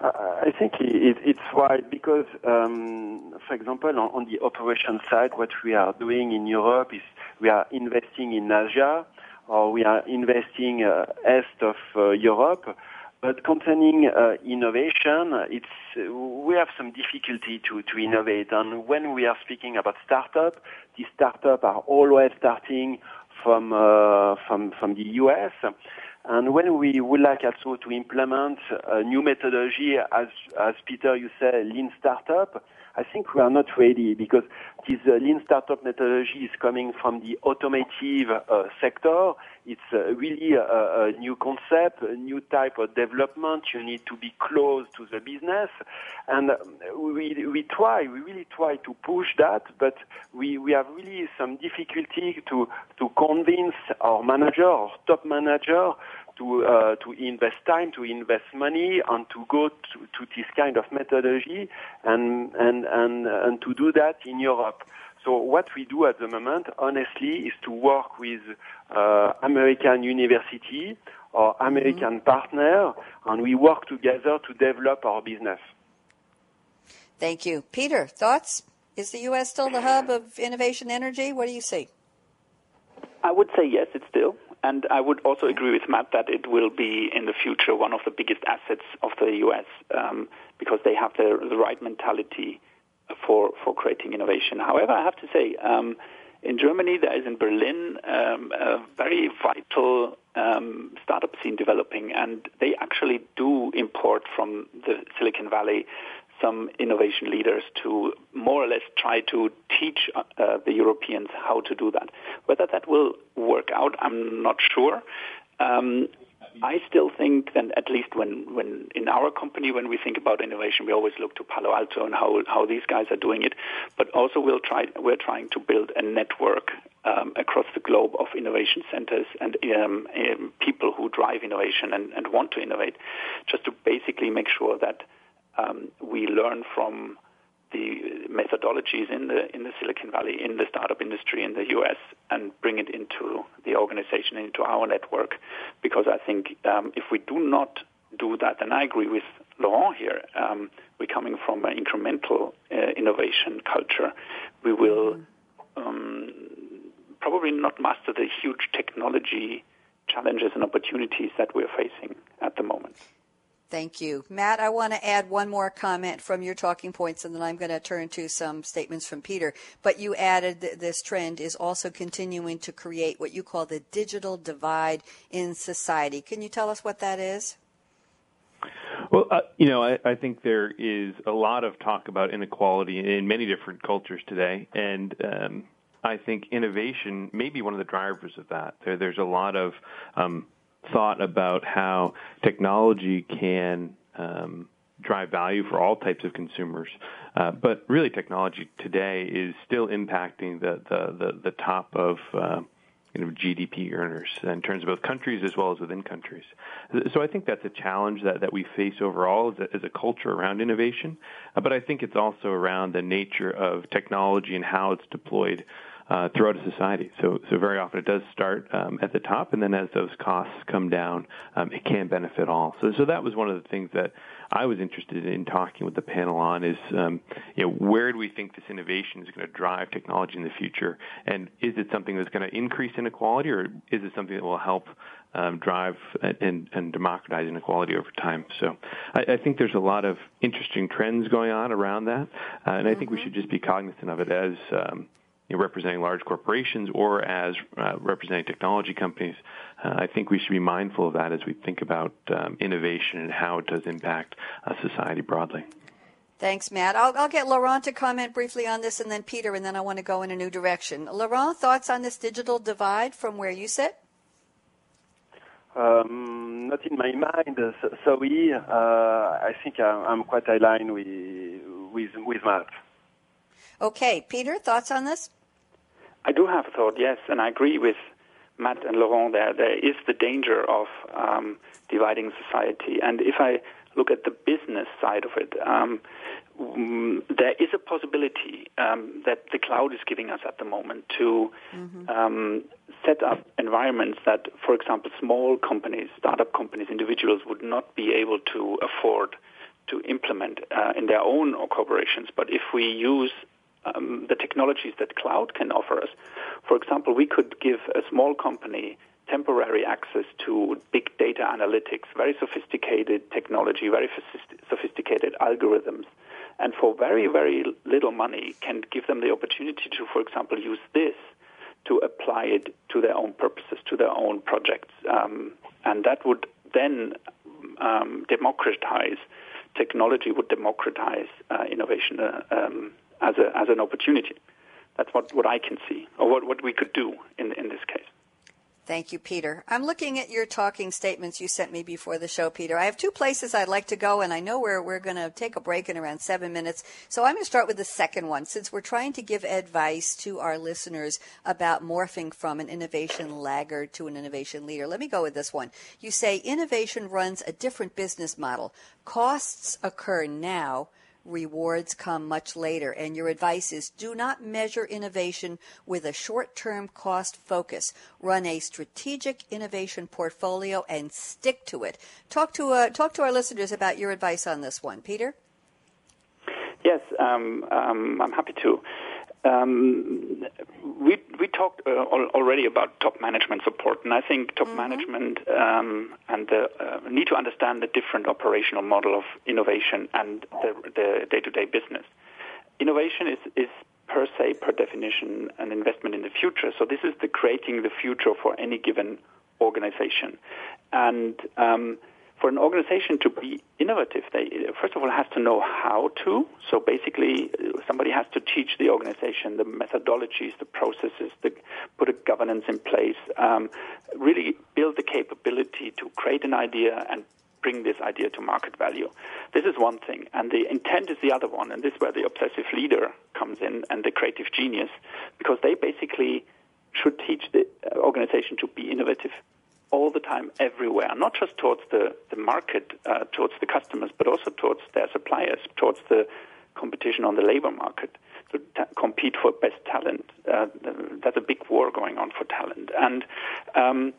I think it, it's right because, um, for example, on, on, the operation side, what we are doing in Europe is we are investing in Asia or we are investing uh, east of uh, Europe. But concerning uh, innovation, it's we have some difficulty to, to innovate. And when we are speaking about startup, these startups are always starting from uh, from from the US. And when we would like also to implement a new methodology, as, as Peter, you said, lean startup, I think we are not ready because this uh, lean startup methodology is coming from the automotive uh, sector. It's uh, really a, a, new concept, a new type of development. You need to be close to the business. And we, we try, we really try to push that, but we, we have really some difficulty to, to convince our manager, our top manager, to uh, to invest time, to invest money, and to go to, to this kind of methodology, and and and and to do that in Europe. So what we do at the moment, honestly, is to work with uh, American university or American mm-hmm. partner, and we work together to develop our business. Thank you, Peter. Thoughts? Is the U.S. still the hub of innovation energy? What do you see? I would say yes, it's still. And I would also agree with Matt that it will be in the future one of the biggest assets of the U.S. Um, because they have the, the right mentality for for creating innovation. However, I have to say, um, in Germany there is in Berlin um, a very vital um, startup scene developing, and they actually do import from the Silicon Valley some innovation leaders to more or less try to teach uh, the Europeans how to do that. Whether that will work out, I'm not sure. Um, I still think that at least when, when in our company, when we think about innovation, we always look to Palo Alto and how, how these guys are doing it. But also we'll try, we're trying to build a network um, across the globe of innovation centers and um, um, people who drive innovation and, and want to innovate, just to basically make sure that um, we learn from the methodologies in the in the Silicon Valley, in the startup industry in the U.S., and bring it into the organization, into our network. Because I think um, if we do not do that, and I agree with Laurent here, um, we're coming from an incremental uh, innovation culture. We will um, probably not master the huge technology challenges and opportunities that we're facing at the moment. Thank you. Matt, I want to add one more comment from your talking points, and then I'm going to turn to some statements from Peter. But you added that this trend is also continuing to create what you call the digital divide in society. Can you tell us what that is? Well, uh, you know, I, I, think there is a lot of talk about inequality in many different cultures today, and um, I think innovation may be one of the drivers of that. There, there's a lot of um, thought about how technology can um, drive value for all types of consumers. Uh, but really, technology today is still impacting the the the, the top of uh, you know, GDP earners in terms of both countries as well as within countries. So I think that's a challenge that, that we face overall as a, as a culture around innovation. Uh, but I think it's also around the nature of technology and how it's deployed uh, throughout a society. So, so very often it does start um, at the top, and then as those costs come down, um, it can benefit all. So, so that was one of the things that I was interested in talking with the panel on is, um, you know, where do we think this innovation is going to drive technology in the future, and is it something that's going to increase inequality, or is it something that will help um, drive and, and, democratize inequality over time. So I, I, think there's a lot of interesting trends going on around that, uh, and I think we mm-hmm. should just be cognizant of it as um, you know, representing large corporations or as uh, representing technology companies, uh, I think we should be mindful of that as we think about um, innovation and how it does impact uh, society broadly. Thanks, Matt. I'll, I'll, get Laurent to comment briefly on this and then Peter, and then I want to go in a new direction. Laurent, thoughts on this digital divide from where you sit? Um, not in my mind, sorry. Uh, I think I'm quite aligned with, with, with Matt. Okay, Peter, thoughts on this? I do have a thought, yes, and I agree with Matt and Laurent there. There is the danger of um, dividing society. And if I look at the business side of it, um, mm, there is a possibility um, that the cloud is giving us at the moment to mm-hmm. um, set up environments that, for example, small companies, startup companies, individuals would not be able to afford to implement uh, in their own corporations. But if we use um, the technologies that cloud can offer us. For example, we could give a small company temporary access to big data analytics, very sophisticated technology, very sophisticated algorithms, and for very, very little money can give them the opportunity to, for example, use this to apply it to their own purposes, to their own projects. Um, and that would then um, democratize, technology would democratize uh, innovation uh, um, as, a, as an opportunity. That's what, what I can see, or what, what we could do in, in this case. Thank you, Peter. I'm looking at your talking statements you sent me before the show, Peter. I have two places I'd like to go, and I know we're, we're going to take a break in around seven minutes. So I'm going to start with the second one, since we're trying to give advice to our listeners about morphing from an innovation laggard to an innovation leader. Let me go with this one. You say innovation runs a different business model. Costs occur now rewards come much later. And your advice is do not measure innovation with a short term cost focus. Run a strategic innovation portfolio and stick to it. Talk to, uh, talk to our listeners about your advice on this one. Peter? Yes, um, um, I'm happy to. Um, we we talked uh, already about top management support, and I think top mm-hmm. management um, and the, uh, need to understand the different operational model of innovation and the, the day-to-day business. Innovation is is per se, per definition, an investment in the future. So this is the creating the future for any given organization, and um, for an organization to be innovative, they first of all has to know how to. So basically, somebody has to teach the organization the methodologies, the processes, the, put a governance in place, um, really build the capability to create an idea and bring this idea to market value. This is one thing, and the intent is the other one, and this is where the obsessive leader comes in and the creative genius, because they basically should teach the organization to be innovative all the time, everywhere, not just towards the, the market, uh, towards the customers, but also towards their suppliers, towards the competition on the labor market to t- compete for best talent. Uh, that's a big war going on for talent. And um,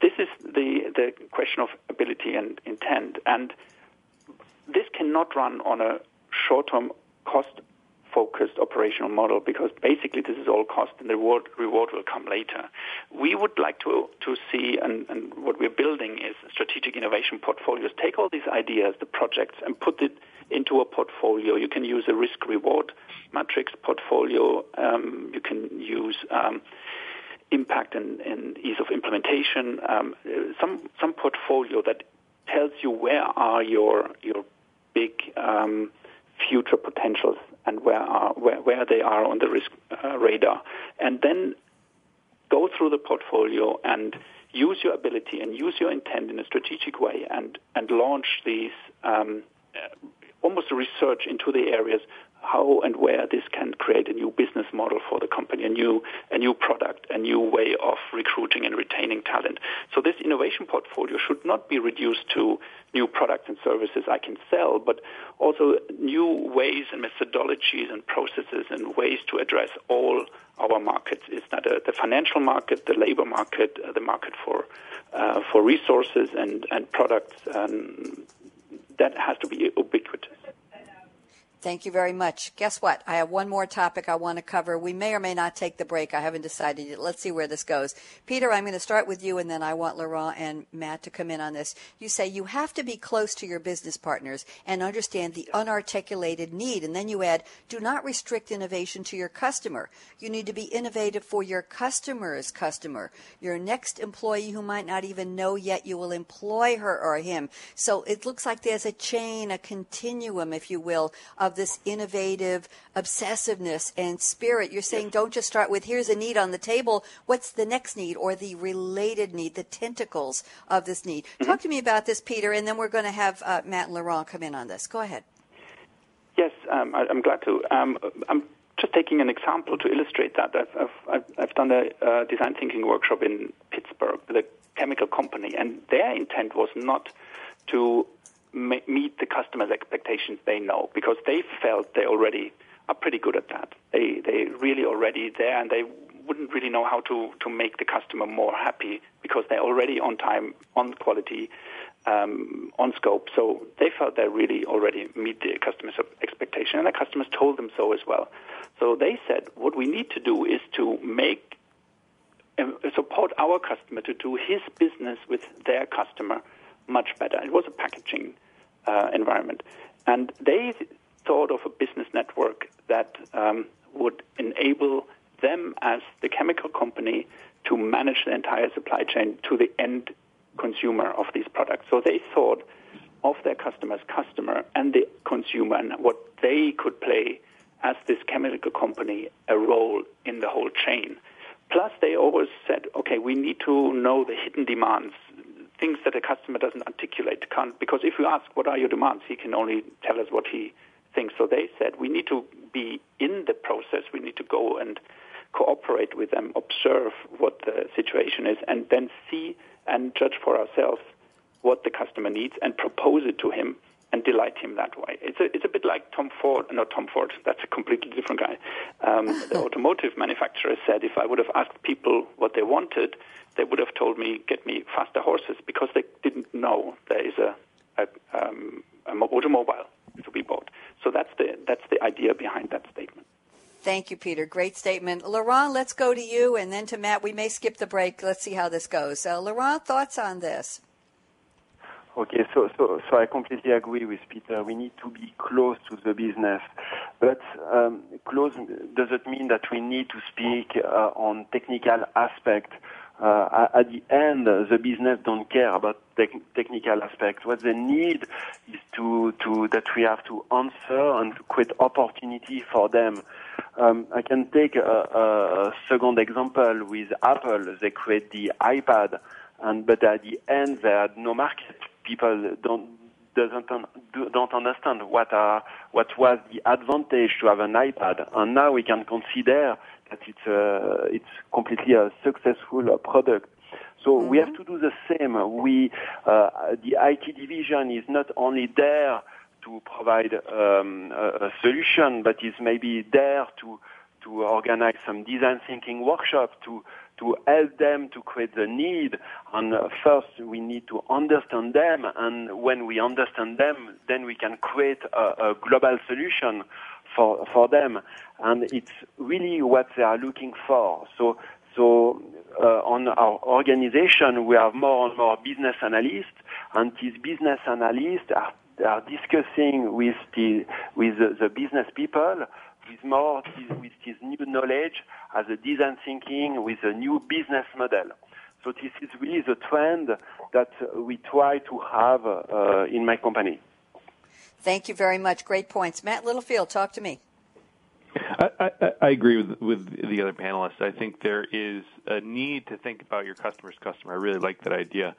this is the, the question of ability and intent. And this cannot run on a short term cost focused operational model because basically this is all cost and the reward, reward will come later. We would like to, to see, and, and what we're building is strategic innovation portfolios. Take all these ideas, the projects, and put it into a portfolio. You can use a risk reward matrix portfolio. Um, you can use um, impact and, and, ease of implementation. Um, some some portfolio that tells you where are your your big um, future potentials and where are where, where they are on the risk uh, radar, and then go through the portfolio and use your ability and use your intent in a strategic way and and launch these um, uh, almost research into the areas how and where this can create a new business model for the company, a new new product, a new way of recruiting and retaining talent. So this innovation portfolio should not be reduced to new products and services I can sell, but also new ways and methodologies and processes and ways to address all our markets. Is that uh, the financial market, the labor market, uh, the market for uh, for resources and and products? Um, that has to be ubiquitous. Thank you very much. Guess what? I have one more topic I want to cover. We may or may not take the break. I haven't decided yet. Let's see where this goes. Peter, I'm going to start with you and then I want Laurent and Matt to come in on this. You say you have to be close to your business partners and understand the unarticulated need. And then you add, do not restrict innovation to your customer. You need to be innovative for your customer's customer, your next employee who might not even know yet you will employ her or him. So it looks like there's a chain, a continuum, if you will, of of this innovative obsessiveness and spirit. You're saying don't just start with here's a need on the table. What's the next need or the related need, the tentacles of this need? Mm-hmm. Talk to me about this, Peter, and then we're going to have uh, Matt and Laurent come in on this. Go ahead. Yes, um, I, am glad to. Um, I'm just taking an example to illustrate that. I've, I've, I've done a uh, design thinking workshop in Pittsburgh with a chemical company, and their intent was not to meet the customer's expectations they know because they felt they already are pretty good at that. They they really already there and they wouldn't really know how to to make the customer more happy because they're already on time, on quality, um, on scope. So they felt they really already meet the customer's expectation, and the customers told them so as well. So they said, what we need to do is to make uh, support our customer to do his business with their customer much better. It was a packaging uh, environment. And they thought of a business network that um, would enable them as the chemical company to manage the entire supply chain to the end consumer of these products. So they thought of their customer's customer and the consumer and what they could play as this chemical company a role in the whole chain. Plus, they always said, okay, we need to know the hidden demands things that a customer doesn't articulate. Can't, because if you ask what are your demands, he can only tell us what he thinks. So they said we need to be in the process. We need to go and cooperate with them, observe what the situation is, and then see and judge for ourselves what the customer needs and propose it to him and delight him that way. It's a, it's a bit like Tom Ford, not Tom Ford, that's a completely different guy. Um, the automotive manufacturer said if I would have asked people what they wanted, they would have told me, get me faster horses, because they didn't know there is a, a, um, a automobile to be bought. So that's the, that's the idea behind that statement. Thank you, Peter. Great statement. Laurent, let's go to you and then to Matt. We may skip the break. Let's see how this goes. Uh, Laurent, thoughts on this? Okay, so, so, so I completely agree with Peter. We need to be close to the business. But um, close doesn't mean that we need to speak uh, on technical aspect. Uh, at the end, the business don't care about te- technical aspects. What they need is to, to that we have to answer and to create opportunity for them. Um, I can take a, a, second example with Apple. They create the iPad, and but at the end, they had no market. People don't doesn't don't understand what are what was the advantage to have an iPad, and now we can consider that it's uh, it's completely a successful product. So mm-hmm. we have to do the same. We uh, the IT division is not only there to provide um, a, a, solution, but is maybe there to to organize some design thinking workshop to to help them to create the need. And uh, first, we need to understand them, and when we understand them, then we can create a, a global solution for for them. And it's really what they are looking for. So so uh, on our organization, we have more and more business analysts, and these business analysts are are discussing with the with the, the business people with more with this new knowledge as a design thinking with a new business model. So this is really the trend that we try to have uh, in my company. Thank you very much. Great points. Matt Littlefield, talk to me. I, I, I agree with, with the other panelists. I think there is a need to think about your customer's customer. I really like that idea.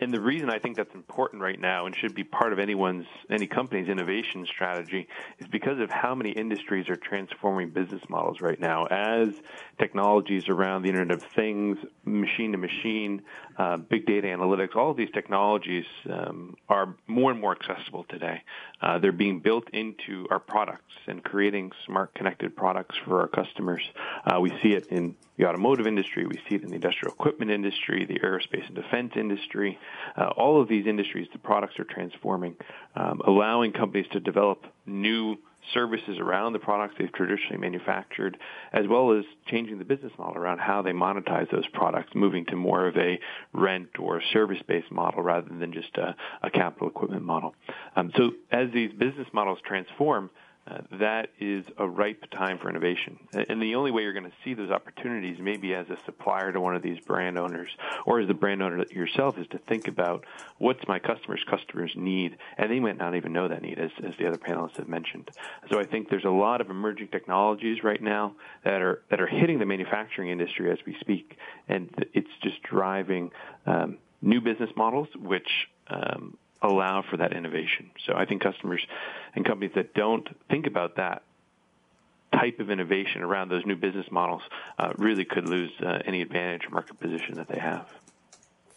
And the reason I think that's important right now and should be part of anyone's, any company's innovation strategy is because of how many industries are transforming business models right now. As technologies around the Internet of Things, machine to machine, uh, big data analytics, all of these technologies um, are more and more accessible today. Uh, they're being built into our products and creating smart connected products for our customers. Uh, we see it in the automotive industry, we see it in the industrial equipment industry, the aerospace and defense industry. Uh, all of these industries, the products are transforming, um, allowing companies to develop new services around the products they've traditionally manufactured, as well as changing the business model around how they monetize those products, moving to more of a rent or service-based model rather than just a, a capital equipment model. Um, so as these business models transform, uh, that is a ripe time for innovation. And the only way you're going to see those opportunities, maybe as a supplier to one of these brand owners, or as the brand owner yourself, is to think about what's my customer's customers need, and they might not even know that need, as, as the other panelists have mentioned. So I think there's a lot of emerging technologies right now that are that are hitting the manufacturing industry as we speak, and it's just driving um, new business models, which um, allow for that innovation. So I think customers and companies that don't think about that type of innovation around those new business models uh, really could lose uh, any advantage or market position that they have.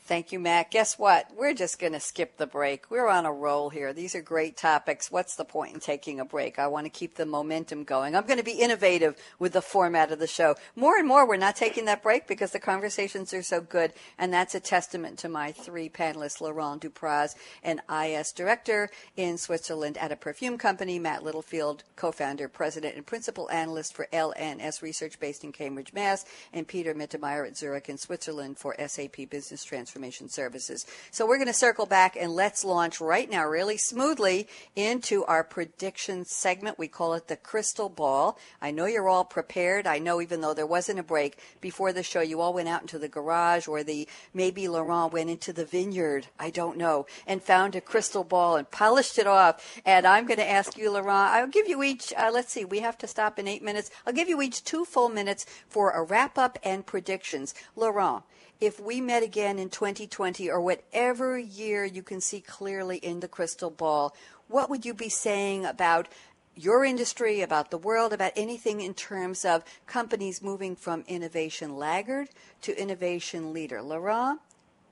Thank you, Matt. Guess what? We're just going to skip the break. We're on a roll here. These are great topics. What's the point in taking a break? I want to keep the momentum going. I'm going to be innovative with the format of the show. More and more, we're not taking that break because the conversations are so good. And that's a testament to my three panelists, Laurent Dupraz, an IS director in Switzerland at a perfume company, Matt Littlefield, co-founder, president, and principal analyst for LNS Research based in Cambridge, Mass, and Peter Mittermeier at Zurich in Switzerland for SAP Business Transfer Transformation Services. So we're going to circle back and let's launch right now, really smoothly, into our prediction segment. We call it the crystal ball. I know you're all prepared. I know even though there wasn't a break before the show, you all went out into the garage or the maybe Laurent went into the vineyard. I don't know and found a crystal ball and polished it off. And I'm going to ask you, Laurent, I'll give you each, uh, let's see, we have to stop in eight minutes. I'll give you each two full minutes for a wrap up and predictions. Laurent, if we met again in 2020 or whatever year you can see clearly in the crystal ball, what would you be saying about your industry, about the world, about anything in terms of companies moving from innovation laggard to innovation leader? Laurent,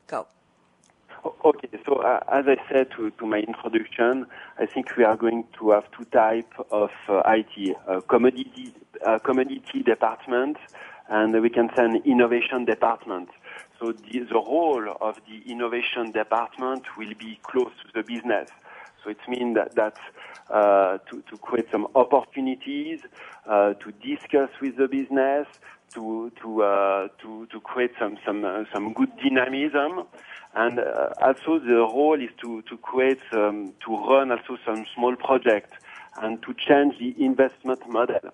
go. Okay, so uh, as I said to, to, my introduction, I think we are going to have two types of uh, IT: uh, commodity, uh, commodity department, and we can say an innovation department. So the, the role of the innovation department will be close to the business. So it means that, that uh, to, to create some opportunities, uh, to discuss with the business, to to uh, to to create some some uh, some good dynamism, and uh, also the role is to to create to run also some small projects and to change the investment model.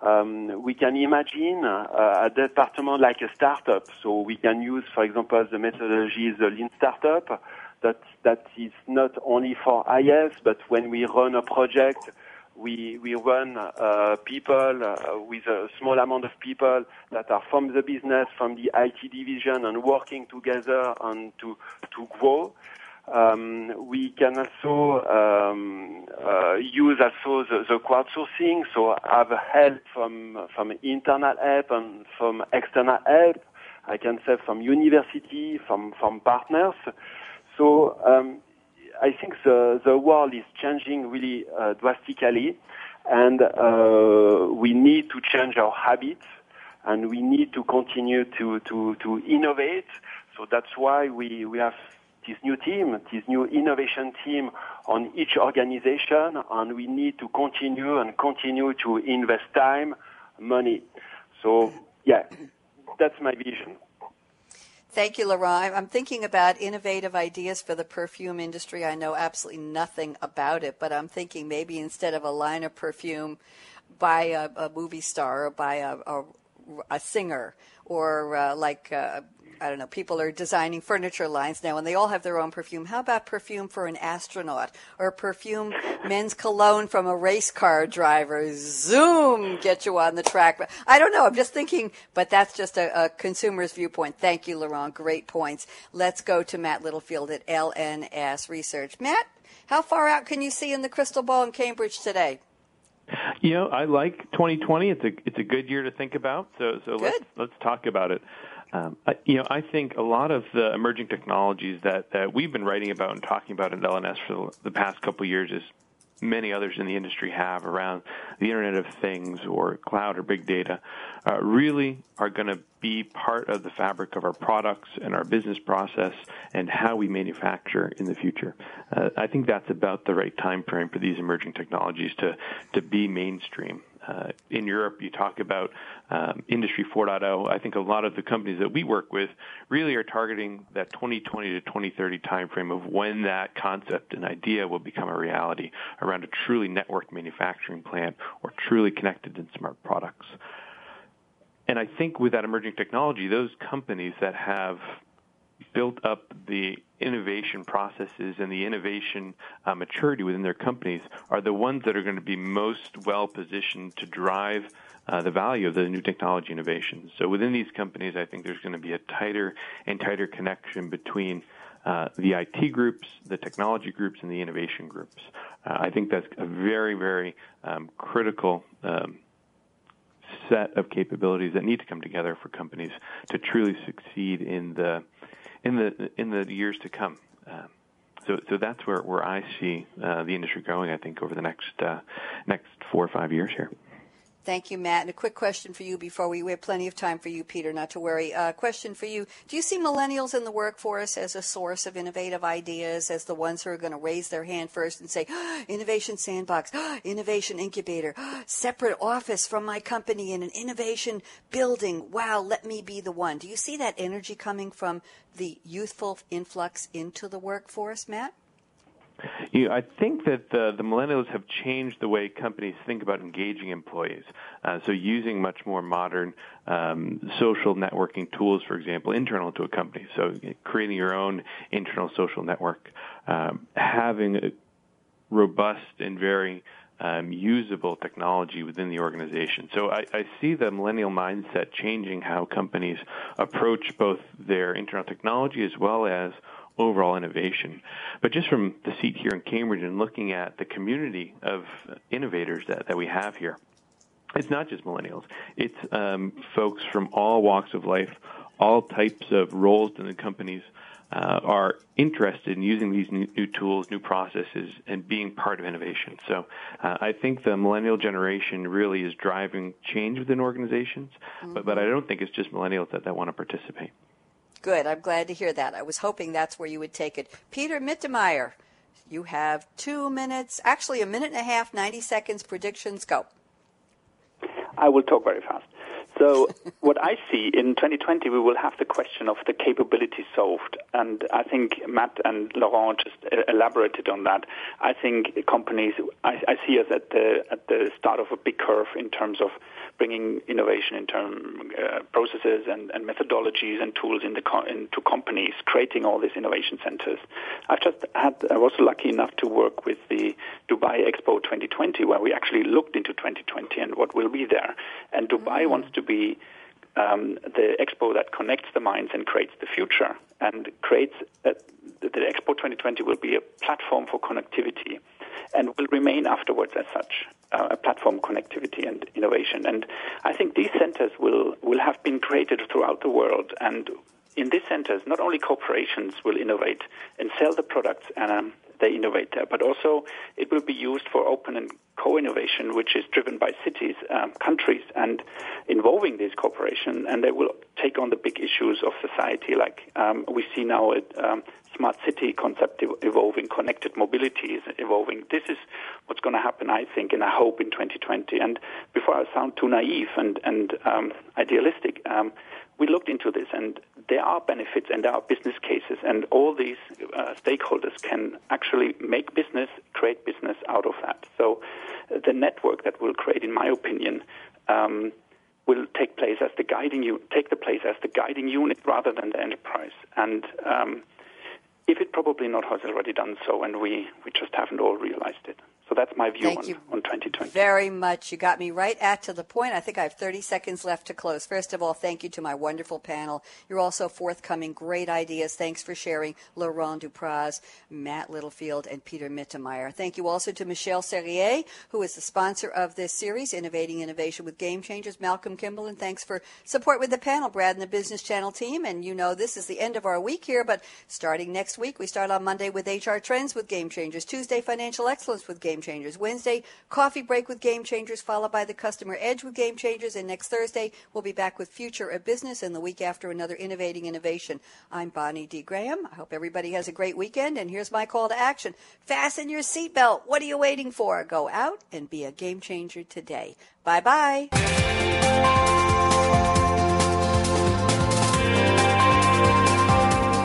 Um, we can imagine uh, a department like a startup. So we can use, for example, the methodology the lean startup. That that is not only for IS, but when we run a project, we we run uh, people uh, with a small amount of people that are from the business, from the IT division, and working together and to to grow. Um, we can also um, uh, use also the, the crowdsourcing, so have help from from internal help and from external help. I can say from university, from from partners. So um, I think the the world is changing really uh, drastically, and uh, we need to change our habits, and we need to continue to to to innovate. So that's why we we have this new team, this new innovation team on each organization, and we need to continue and continue to invest time, money. So, yeah, that's my vision. Thank you, Laurent. I'm thinking about innovative ideas for the perfume industry. I know absolutely nothing about it, but I'm thinking maybe instead of a line of perfume, buy a, a movie star or buy a, a, a singer or uh, like uh, I don't know, people are designing furniture lines now and they all have their own perfume. How about perfume for an astronaut or perfume men's cologne from a race car driver? Zoom, get you on the track. I don't know. I'm just thinking, but that's just a, a consumer's viewpoint. Thank you, Laurent. Great points. Let's go to Matt Littlefield at LNS Research. Matt, how far out can you see in the crystal ball in Cambridge today? You know, I like 2020. It's a it's a good year to think about. So so good. let's let's talk about it. Um, I, you know, I think a lot of the emerging technologies that, that we've been writing about and talking about at LNS for the past couple of years is many others in the industry have around the Internet of Things or cloud or big data uh, really are going to be part of the fabric of our products and our business process and how we manufacture in the future. Uh, I think that's about the right time frame for these emerging technologies to, to be mainstream. Uh, in Europe, you talk about um, Industry 4.0. I think a lot of the companies that we work with really are targeting that 2020 to 2030 timeframe of when that concept and idea will become a reality around a truly networked manufacturing plant or truly connected and smart products. And I think with that emerging technology, those companies that have built up the innovation processes and the innovation uh, maturity within their companies are the ones that are going to be most well positioned to drive uh, the value of the new technology innovations. So within these companies, I think there's going to be a tighter and tighter connection between uh, the IT groups, the technology groups, and the innovation groups. Uh, I think that's a very, very um, critical um, set of capabilities that need to come together for companies to truly succeed in the in the in the years to come. Uh, so, so that's where, where I see uh, the industry going. I think over the next uh, next four or five years here. Thank you, Matt. And a quick question for you before we, we have plenty of time for you, Peter, not to worry. Uh, question for you. Do you see millennials in the workforce as a source of innovative ideas, as the ones who are going to raise their hand first and say, oh, innovation sandbox, oh, innovation incubator, oh, separate office from my company in an innovation building? Wow, let me be the one. Do you see that energy coming from the youthful influx into the workforce, Matt? You know, I think that the, the millennials have changed the way companies think about engaging employees. Uh, so using much more modern um, social networking tools, for example, internal to a company. So creating your own internal social network, um, having a robust and very um, usable technology within the organization. So I, I, see the millennial mindset changing how companies approach both their internal technology as well as overall innovation. But just from the seat here in Cambridge and looking at the community of innovators that, that we have here, it's not just millennials. It's um, folks from all walks of life, all types of roles in the companies uh, are interested in using these new, new, tools, new processes, and being part of innovation. So uh, I think the millennial generation really is driving change within organizations, mm-hmm. but, but I don't think it's just millennials that, that want to participate. Good. I'm glad to hear that. I was hoping that's where you would take it. Peter Mittermeier, You have two minutes, actually a minute and a half, 90 seconds. Predictions go. I will talk very fast. So what I see in 2020, we will have the question of the capability solved, and I think Matt and Laurent just uh, elaborated on that. I think companies, I, I see us at the at the start of a big curve in terms of bringing innovation in term uh, processes and, and, methodologies and tools in co- into companies, creating all these innovation centers. I've just had, I was lucky enough to work with the Dubai Expo 2020, where we actually looked into 2020 and what will be there. And Dubai mm-hmm. wants to be um, the expo that connects the minds and creates the future, and creates a, the Expo 2020 will be a platform for connectivity and will remain afterwards as such uh, a platform connectivity and innovation. And I think these centers will, will have been created throughout the world. And in these centers, not only corporations will innovate and sell the products and um, they innovate there, but also it will be used for open and co-innovation, which is driven by cities, um, countries, and involving these corporations. And they will take on the big issues of society, like um, we see now at um, smart city concept evolving, connected mobility is evolving. This is what's going to happen, I think, and I hope in 2020. And before I sound too naive and, and um, idealistic, um, we looked into this, and there are benefits and there are business cases, and all these uh, stakeholders can actually make business, create business out of that. So, uh, the network that will create, in my opinion, um, will take place as the guiding u- take the place as the guiding unit rather than the enterprise. And um, if it probably not has already done so, and we, we just haven't all realized it. My view on, on 2020. Very much. You got me right at to the point. I think I have 30 seconds left to close. First of all, thank you to my wonderful panel. You're also forthcoming. Great ideas. Thanks for sharing Laurent Dupraz, Matt Littlefield, and Peter Mittermeier. Thank you also to Michelle Serrier, who is the sponsor of this series, Innovating Innovation with Game Changers. Malcolm Kimball, and thanks for support with the panel, Brad and the Business Channel team. And you know this is the end of our week here, but starting next week, we start on Monday with HR Trends with Game Changers, Tuesday, Financial Excellence with Game Game Changers. Wednesday, Coffee Break with Game Changers, followed by the Customer Edge with Game Changers. And next Thursday, we'll be back with Future of Business, and the week after, another Innovating Innovation. I'm Bonnie D. Graham. I hope everybody has a great weekend. And here's my call to action Fasten your seatbelt. What are you waiting for? Go out and be a game changer today. Bye bye.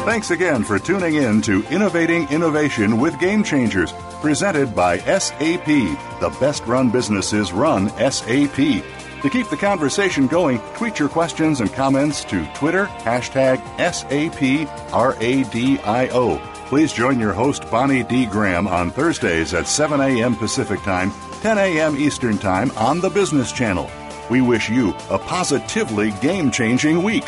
Thanks again for tuning in to Innovating Innovation with Game Changers, presented by SAP. The best run businesses run SAP. To keep the conversation going, tweet your questions and comments to Twitter, hashtag SAPRADIO. Please join your host, Bonnie D. Graham, on Thursdays at 7 a.m. Pacific Time, 10 a.m. Eastern Time on the Business Channel. We wish you a positively game changing week.